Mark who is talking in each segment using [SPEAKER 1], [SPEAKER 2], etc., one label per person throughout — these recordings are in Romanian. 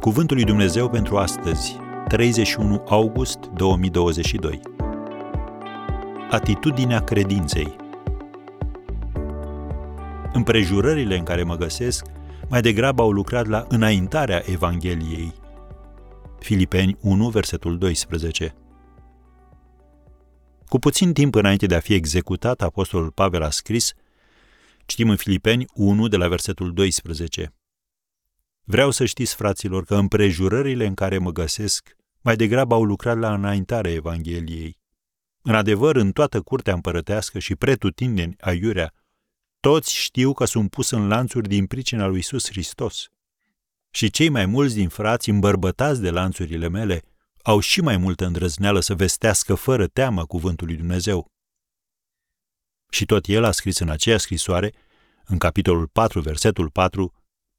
[SPEAKER 1] Cuvântul lui Dumnezeu pentru astăzi, 31 august 2022. Atitudinea credinței. Împrejurările în care mă găsesc mai degrabă au lucrat la înaintarea Evangheliei. Filipeni 1, versetul 12. Cu puțin timp înainte de a fi executat, Apostolul Pavel a scris, citim în Filipeni 1, de la versetul 12. Vreau să știți, fraților, că împrejurările în care mă găsesc mai degrabă au lucrat la înaintarea Evangheliei. În adevăr, în toată curtea împărătească și pretutindeni aiurea, toți știu că sunt pus în lanțuri din pricina lui Isus Hristos. Și cei mai mulți din frați, îmbărbătați de lanțurile mele, au și mai multă îndrăzneală să vestească fără teamă cuvântul lui Dumnezeu. Și tot el a scris în aceea scrisoare, în capitolul 4, versetul 4,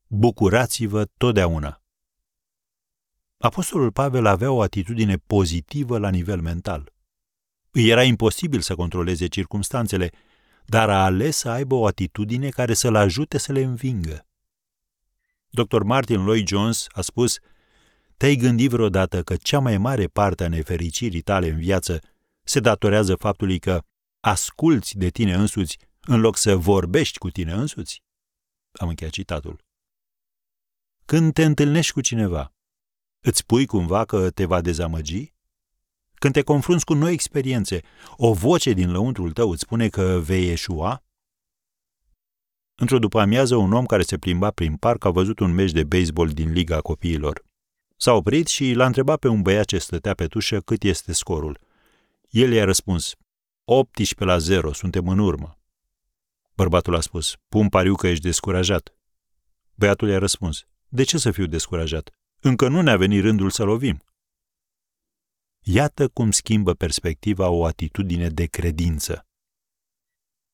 [SPEAKER 1] Bucurați-vă totdeauna. Apostolul Pavel avea o atitudine pozitivă la nivel mental. Îi era imposibil să controleze circumstanțele, dar a ales să aibă o atitudine care să-l ajute să le învingă. Dr. Martin Lloyd Jones a spus, Te-ai gândit vreodată că cea mai mare parte a nefericirii tale în viață se datorează faptului că asculți de tine însuți în loc să vorbești cu tine însuți? Am încheiat citatul. Când te întâlnești cu cineva, îți spui cumva că te va dezamăgi? Când te confrunți cu noi experiențe, o voce din lăuntrul tău îți spune că vei eșua? Într-o după amiază, un om care se plimba prin parc a văzut un meci de baseball din Liga Copiilor. S-a oprit și l-a întrebat pe un băiat ce stătea pe tușă cât este scorul. El i-a răspuns, 18 la 0, suntem în urmă. Bărbatul a spus, pun pariu că ești descurajat. Băiatul i-a răspuns, de ce să fiu descurajat? Încă nu ne-a venit rândul să lovim. Iată cum schimbă perspectiva o atitudine de credință.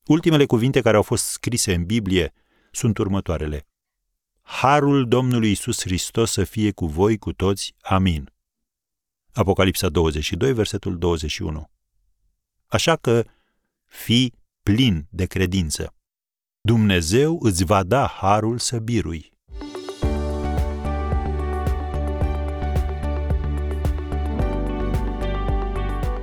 [SPEAKER 1] Ultimele cuvinte care au fost scrise în Biblie sunt următoarele. Harul Domnului Isus Hristos să fie cu voi cu toți. Amin. Apocalipsa 22, versetul 21. Așa că fii plin de credință. Dumnezeu îți va da harul să birui.